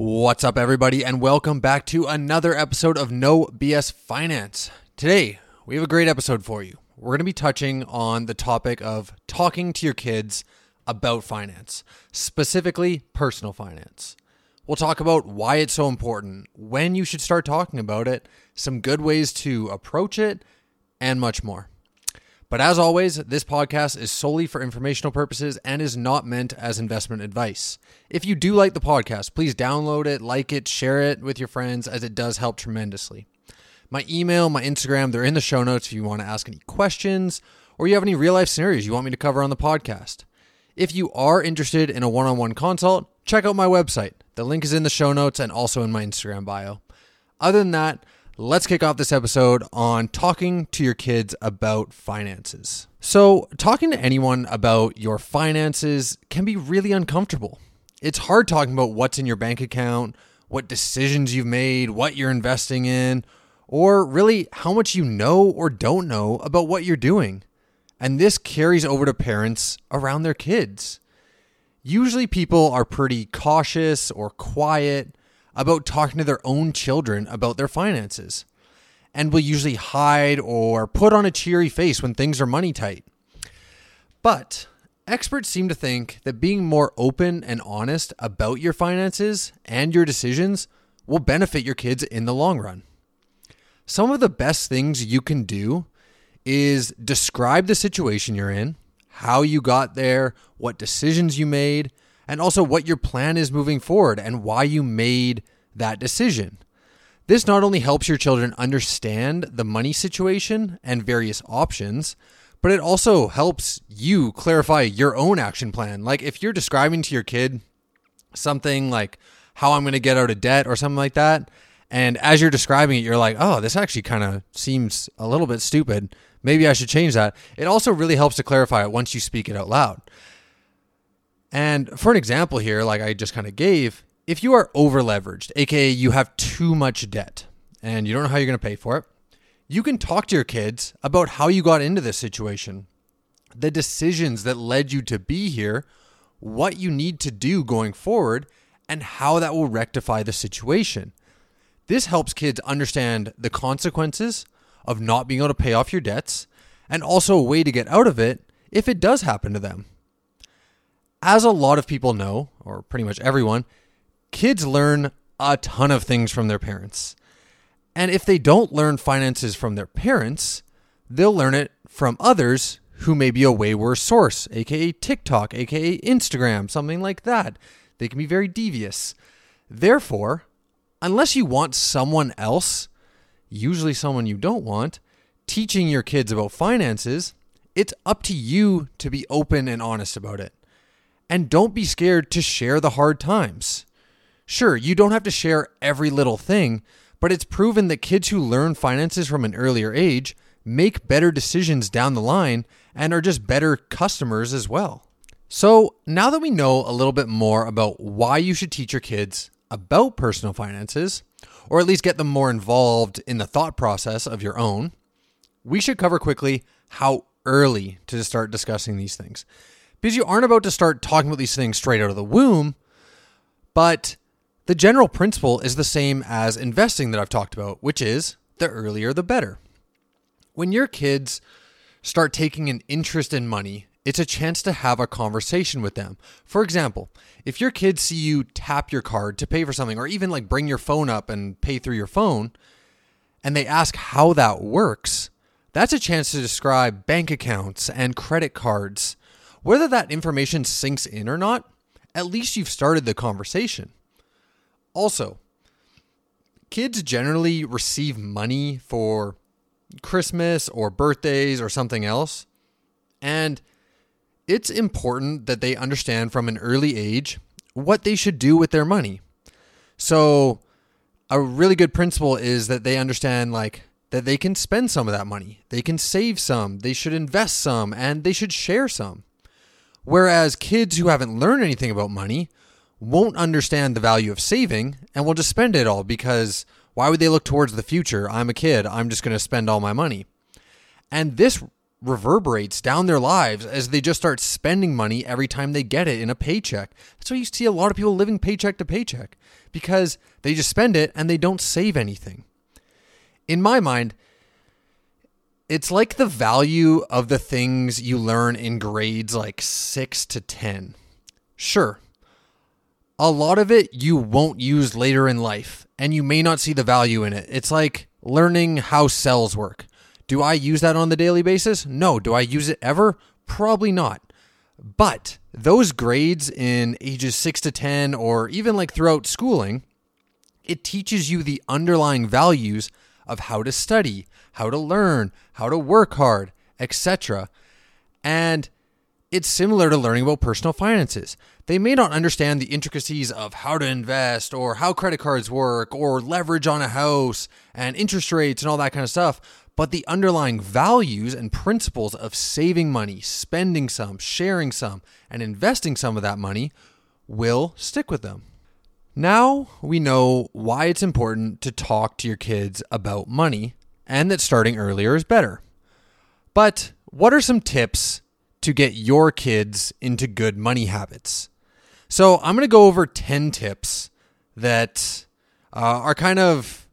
What's up, everybody, and welcome back to another episode of No BS Finance. Today, we have a great episode for you. We're going to be touching on the topic of talking to your kids about finance, specifically personal finance. We'll talk about why it's so important, when you should start talking about it, some good ways to approach it, and much more. But as always, this podcast is solely for informational purposes and is not meant as investment advice. If you do like the podcast, please download it, like it, share it with your friends, as it does help tremendously. My email, my Instagram, they're in the show notes if you want to ask any questions or you have any real life scenarios you want me to cover on the podcast. If you are interested in a one on one consult, check out my website. The link is in the show notes and also in my Instagram bio. Other than that, let's kick off this episode on talking to your kids about finances. So, talking to anyone about your finances can be really uncomfortable. It's hard talking about what's in your bank account, what decisions you've made, what you're investing in, or really how much you know or don't know about what you're doing. And this carries over to parents around their kids. Usually, people are pretty cautious or quiet about talking to their own children about their finances and will usually hide or put on a cheery face when things are money tight. But experts seem to think that being more open and honest about your finances and your decisions will benefit your kids in the long run. Some of the best things you can do is describe the situation you're in, how you got there, what decisions you made, and also what your plan is moving forward and why you made that decision. This not only helps your children understand the money situation and various options, but it also helps you clarify your own action plan. Like if you're describing to your kid something like how I'm going to get out of debt or something like that, and as you're describing it, you're like, oh, this actually kind of seems a little bit stupid. Maybe I should change that. It also really helps to clarify it once you speak it out loud. And for an example here, like I just kind of gave, if you are over leveraged, aka you have too much debt and you don't know how you're going to pay for it, you can talk to your kids about how you got into this situation, the decisions that led you to be here, what you need to do going forward, and how that will rectify the situation. This helps kids understand the consequences of not being able to pay off your debts and also a way to get out of it if it does happen to them as a lot of people know, or pretty much everyone, kids learn a ton of things from their parents. And if they don't learn finances from their parents, they'll learn it from others who may be a way worse source, aka TikTok, aka Instagram, something like that. They can be very devious. Therefore, unless you want someone else, usually someone you don't want, teaching your kids about finances, it's up to you to be open and honest about it. And don't be scared to share the hard times. Sure, you don't have to share every little thing, but it's proven that kids who learn finances from an earlier age make better decisions down the line and are just better customers as well. So, now that we know a little bit more about why you should teach your kids about personal finances, or at least get them more involved in the thought process of your own, we should cover quickly how early to start discussing these things because you aren't about to start talking about these things straight out of the womb, but the general principle is the same as investing that I've talked about, which is the earlier the better. When your kids start taking an interest in money, it's a chance to have a conversation with them. For example, if your kids see you tap your card to pay for something, or even like bring your phone up and pay through your phone, and they ask how that works, that's a chance to describe bank accounts and credit cards whether that information sinks in or not, at least you've started the conversation. Also, kids generally receive money for Christmas or birthdays or something else. And it's important that they understand from an early age what they should do with their money. So, a really good principle is that they understand, like, that they can spend some of that money, they can save some, they should invest some, and they should share some. Whereas kids who haven't learned anything about money won't understand the value of saving and will just spend it all because why would they look towards the future? I'm a kid, I'm just going to spend all my money. And this reverberates down their lives as they just start spending money every time they get it in a paycheck. That's why you see a lot of people living paycheck to paycheck because they just spend it and they don't save anything. In my mind, it's like the value of the things you learn in grades like 6 to 10. Sure, a lot of it you won't use later in life and you may not see the value in it. It's like learning how cells work. Do I use that on the daily basis? No. Do I use it ever? Probably not. But those grades in ages 6 to 10 or even like throughout schooling, it teaches you the underlying values of how to study, how to learn, how to work hard, etc. And it's similar to learning about personal finances. They may not understand the intricacies of how to invest or how credit cards work or leverage on a house and interest rates and all that kind of stuff, but the underlying values and principles of saving money, spending some, sharing some, and investing some of that money will stick with them. Now we know why it's important to talk to your kids about money and that starting earlier is better. But what are some tips to get your kids into good money habits? So I'm going to go over 10 tips that uh, are kind of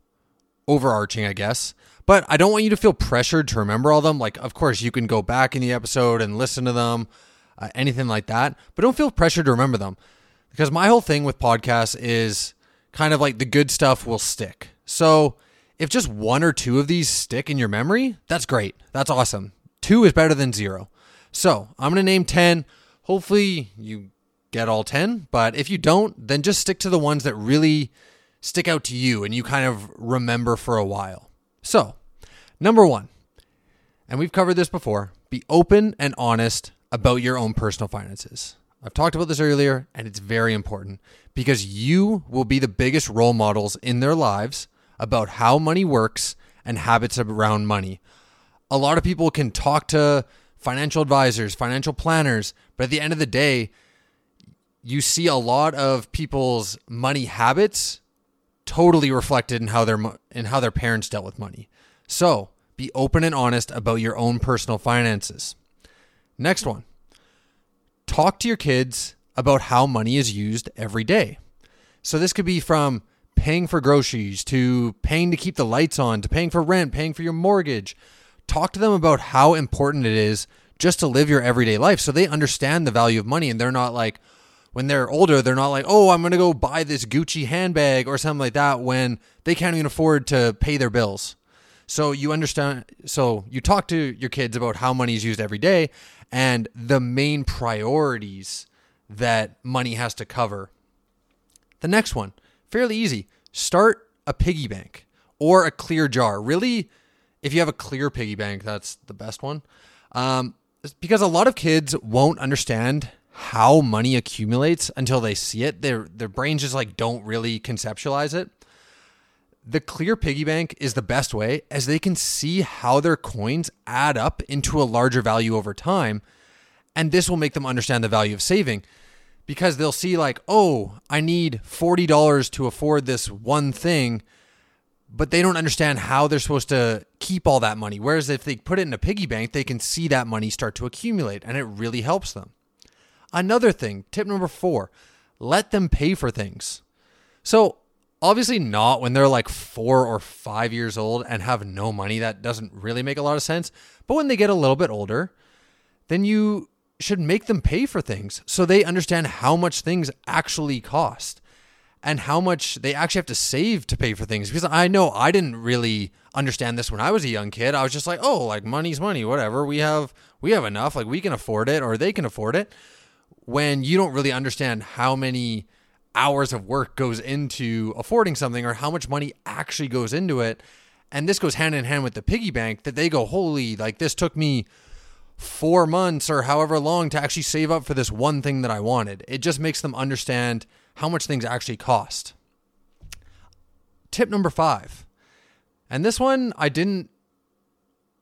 overarching, I guess. But I don't want you to feel pressured to remember all them. Like, of course, you can go back in the episode and listen to them, uh, anything like that. But don't feel pressured to remember them. Because my whole thing with podcasts is kind of like the good stuff will stick. So if just one or two of these stick in your memory, that's great. That's awesome. Two is better than zero. So I'm going to name 10. Hopefully, you get all 10. But if you don't, then just stick to the ones that really stick out to you and you kind of remember for a while. So, number one, and we've covered this before be open and honest about your own personal finances. I've talked about this earlier, and it's very important because you will be the biggest role models in their lives about how money works and habits around money. A lot of people can talk to financial advisors, financial planners, but at the end of the day, you see a lot of people's money habits totally reflected in how their in how their parents dealt with money. So, be open and honest about your own personal finances. Next one. Talk to your kids about how money is used every day. So this could be from paying for groceries to paying to keep the lights on to paying for rent, paying for your mortgage. Talk to them about how important it is just to live your everyday life so they understand the value of money and they're not like, when they're older, they're not like, oh, I'm going to go buy this Gucci handbag or something like that when they can't even afford to pay their bills. So you understand, so you talk to your kids about how money is used every day and the main priorities that money has to cover. The next one, fairly easy. Start a piggy bank or a clear jar. Really, if you have a clear piggy bank, that's the best one. Um, because a lot of kids won't understand how money accumulates until they see it. Their their brains just like don't really conceptualize it. The clear piggy bank is the best way as they can see how their coins add up into a larger value over time. And this will make them understand the value of saving because they'll see, like, oh, I need $40 to afford this one thing, but they don't understand how they're supposed to keep all that money. Whereas if they put it in a piggy bank, they can see that money start to accumulate and it really helps them. Another thing, tip number four, let them pay for things. So, obviously, not when they're like four or five years old and have no money. That doesn't really make a lot of sense. But when they get a little bit older, then you should make them pay for things so they understand how much things actually cost and how much they actually have to save to pay for things. Because I know I didn't really understand this when I was a young kid. I was just like, oh, like money's money, whatever. We have we have enough, like we can afford it or they can afford it when you don't really understand how many hours of work goes into affording something or how much money actually goes into it. And this goes hand in hand with the piggy bank that they go, holy, like this took me four months or however long to actually save up for this one thing that I wanted. It just makes them understand how much things actually cost. Tip number five. And this one I didn't,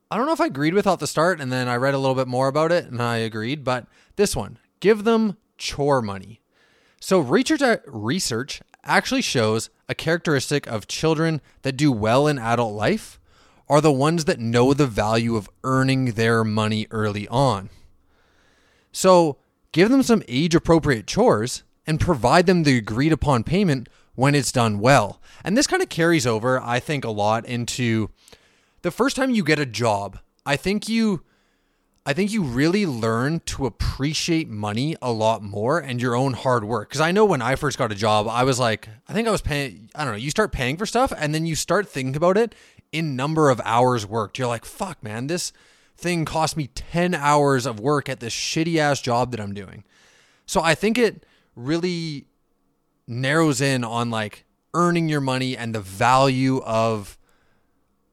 I don't know if I agreed with at the start and then I read a little bit more about it and I agreed, but this one give them chore money. So, research uh, research actually shows a characteristic of children that do well in adult life are the ones that know the value of earning their money early on. So give them some age appropriate chores and provide them the agreed upon payment when it's done well. And this kind of carries over, I think, a lot into the first time you get a job. I think you I think you really learn to appreciate money a lot more and your own hard work. Because I know when I first got a job, I was like, I think I was paying, I don't know, you start paying for stuff and then you start thinking about it in number of hours worked. You're like, fuck, man, this thing cost me 10 hours of work at this shitty ass job that I'm doing. So I think it really narrows in on like earning your money and the value of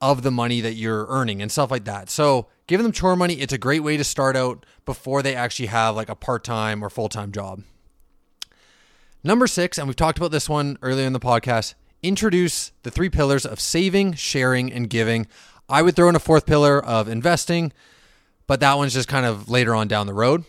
of the money that you're earning and stuff like that. So giving them chore money, it's a great way to start out before they actually have like a part-time or full-time job. Number six, and we've talked about this one earlier in the podcast, introduce the three pillars of saving, sharing, and giving. I would throw in a fourth pillar of investing, but that one's just kind of later on down the road.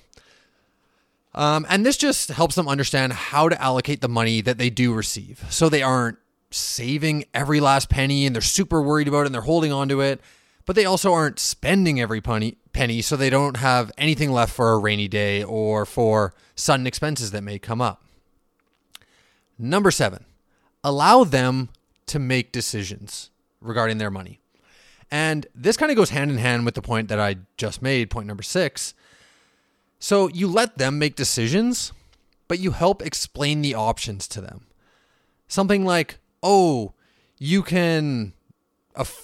Um, and this just helps them understand how to allocate the money that they do receive. So they aren't saving every last penny and they're super worried about it and they're holding on to it, but they also aren't spending every penny, so they don't have anything left for a rainy day or for sudden expenses that may come up. Number seven, allow them to make decisions regarding their money. And this kind of goes hand in hand with the point that I just made, point number six. So you let them make decisions, but you help explain the options to them. Something like, oh, you can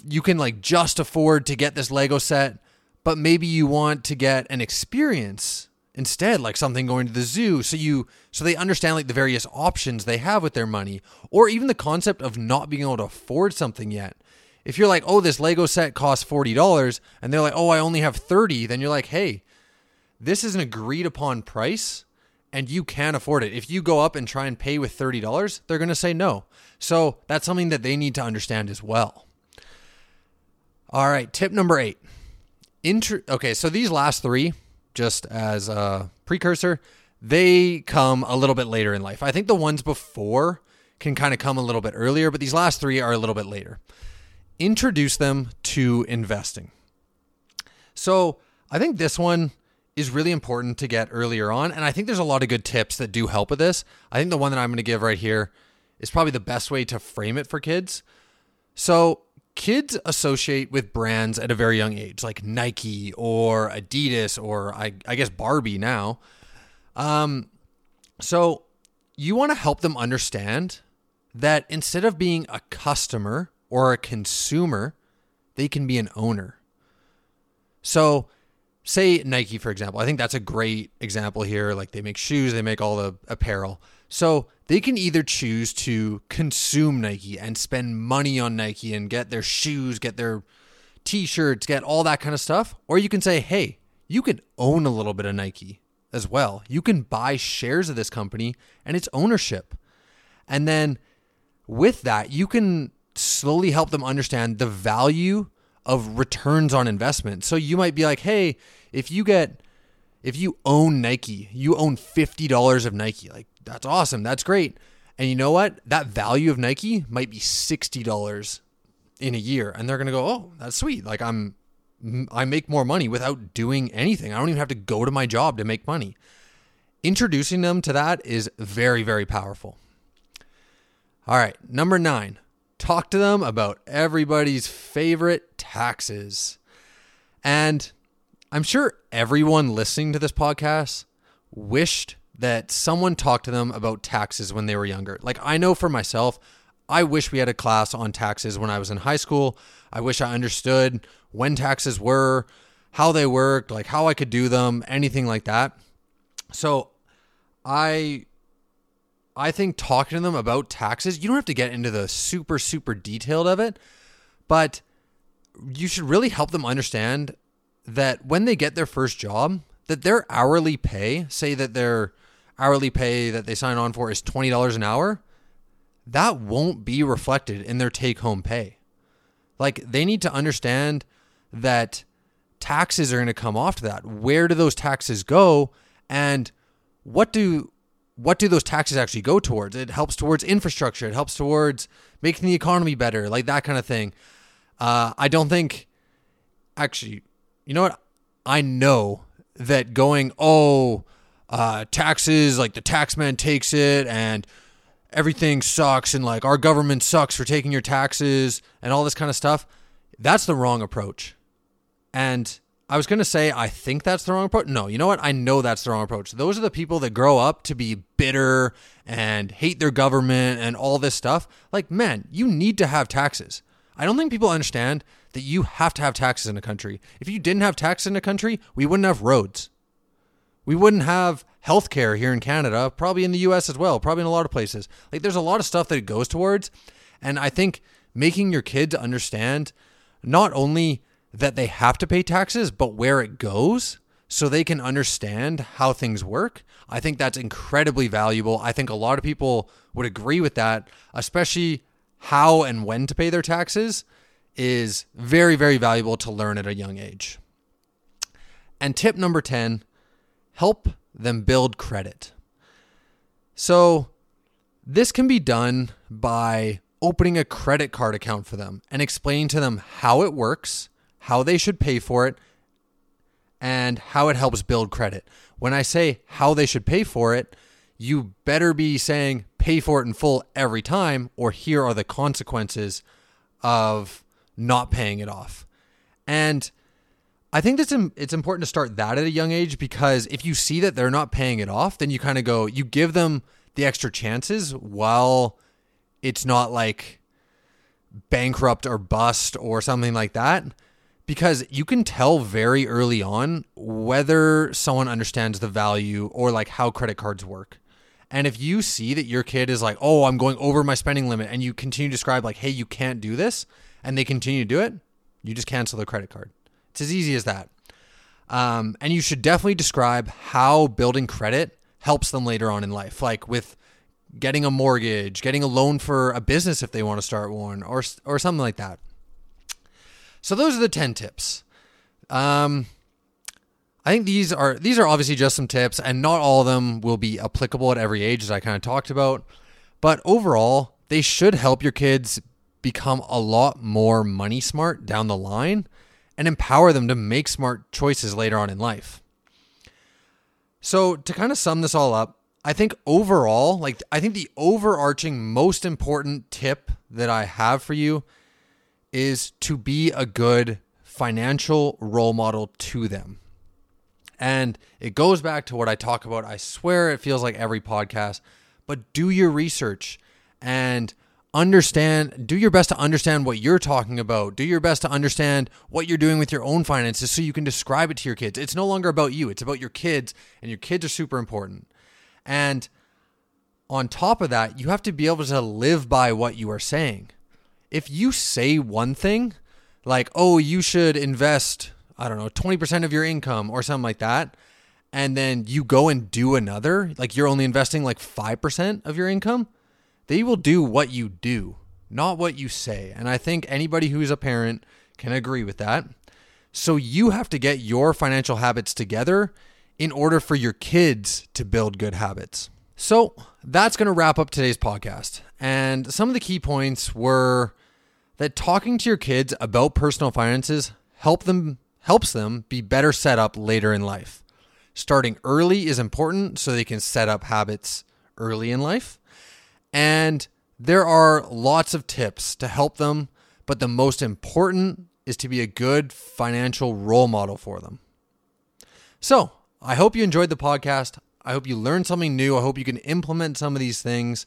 you can like just afford to get this Lego set, but maybe you want to get an experience instead, like something going to the zoo. So you so they understand like the various options they have with their money, or even the concept of not being able to afford something yet. If you're like, oh, this Lego set costs forty dollars, and they're like, oh, I only have thirty, then you're like, hey, this is an agreed upon price and you can afford it. If you go up and try and pay with $30, they're going to say no. So that's something that they need to understand as well. All right, tip number eight. Inter- okay, so these last three, just as a precursor, they come a little bit later in life. I think the ones before can kind of come a little bit earlier, but these last three are a little bit later. Introduce them to investing. So I think this one is really important to get earlier on. And I think there's a lot of good tips that do help with this. I think the one that I'm going to give right here is probably the best way to frame it for kids. So, kids associate with brands at a very young age, like Nike or Adidas or I, I guess Barbie now. Um, so, you want to help them understand that instead of being a customer or a consumer, they can be an owner. So, say Nike, for example. I think that's a great example here. Like they make shoes, they make all the apparel. So they can either choose to consume Nike and spend money on Nike and get their shoes, get their t shirts, get all that kind of stuff. Or you can say, hey, you can own a little bit of Nike as well. You can buy shares of this company and its ownership. And then with that, you can slowly help them understand the value of returns on investment. So you might be like, hey, if you get if you own Nike, you own $50 of Nike. Like that's awesome. That's great. And you know what? That value of Nike might be $60 in a year and they're going to go, "Oh, that's sweet. Like I'm I make more money without doing anything. I don't even have to go to my job to make money." Introducing them to that is very very powerful. All right, number 9 talk to them about everybody's favorite taxes. And I'm sure everyone listening to this podcast wished that someone talked to them about taxes when they were younger. Like, I know for myself, I wish we had a class on taxes when I was in high school. I wish I understood when taxes were, how they worked, like how I could do them, anything like that. So, I I think talking to them about taxes, you don't have to get into the super, super detailed of it, but you should really help them understand that when they get their first job, that their hourly pay, say that their hourly pay that they sign on for is $20 an hour, that won't be reflected in their take home pay. Like they need to understand that taxes are going to come off to that. Where do those taxes go? And what do what do those taxes actually go towards? It helps towards infrastructure. It helps towards making the economy better, like that kind of thing. Uh, I don't think, actually, you know what? I know that going, oh, uh, taxes, like the tax man takes it and everything sucks and like our government sucks for taking your taxes and all this kind of stuff. That's the wrong approach. And I was going to say, I think that's the wrong approach. No, you know what? I know that's the wrong approach. Those are the people that grow up to be bitter and hate their government and all this stuff. Like, man, you need to have taxes. I don't think people understand that you have to have taxes in a country. If you didn't have taxes in a country, we wouldn't have roads. We wouldn't have healthcare here in Canada, probably in the US as well, probably in a lot of places. Like there's a lot of stuff that it goes towards. And I think making your kids understand not only that they have to pay taxes, but where it goes so they can understand how things work. I think that's incredibly valuable. I think a lot of people would agree with that, especially how and when to pay their taxes is very, very valuable to learn at a young age. And tip number 10 help them build credit. So, this can be done by opening a credit card account for them and explaining to them how it works, how they should pay for it, and how it helps build credit. When I say how they should pay for it, you better be saying pay for it in full every time, or here are the consequences of not paying it off. And I think that's it's important to start that at a young age because if you see that they're not paying it off, then you kind of go, you give them the extra chances while it's not like bankrupt or bust or something like that. Because you can tell very early on whether someone understands the value or like how credit cards work. And if you see that your kid is like, oh, I'm going over my spending limit, and you continue to describe, like, hey, you can't do this, and they continue to do it, you just cancel the credit card. It's as easy as that. Um, and you should definitely describe how building credit helps them later on in life, like with getting a mortgage, getting a loan for a business if they want to start one, or or something like that. So those are the ten tips. Um, I think these are these are obviously just some tips, and not all of them will be applicable at every age, as I kind of talked about. But overall, they should help your kids become a lot more money smart down the line and empower them to make smart choices later on in life. So, to kind of sum this all up, I think overall, like, I think the overarching most important tip that I have for you is to be a good financial role model to them. And it goes back to what I talk about. I swear it feels like every podcast, but do your research and understand do your best to understand what you're talking about. Do your best to understand what you're doing with your own finances so you can describe it to your kids. It's no longer about you. It's about your kids and your kids are super important. And on top of that you have to be able to live by what you are saying. If you say one thing like oh you should invest i don't know 20% of your income or something like that and then you go and do another like you're only investing like 5% of your income they will do what you do, not what you say. And I think anybody who's a parent can agree with that. So you have to get your financial habits together in order for your kids to build good habits. So that's going to wrap up today's podcast. And some of the key points were that talking to your kids about personal finances help them helps them be better set up later in life. Starting early is important so they can set up habits early in life. And there are lots of tips to help them, but the most important is to be a good financial role model for them. So, I hope you enjoyed the podcast. I hope you learned something new. I hope you can implement some of these things.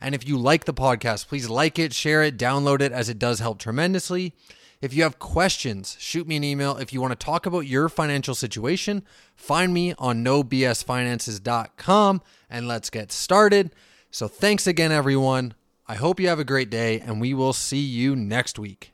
And if you like the podcast, please like it, share it, download it, as it does help tremendously. If you have questions, shoot me an email. If you want to talk about your financial situation, find me on nobsfinances.com and let's get started. So thanks again, everyone. I hope you have a great day, and we will see you next week.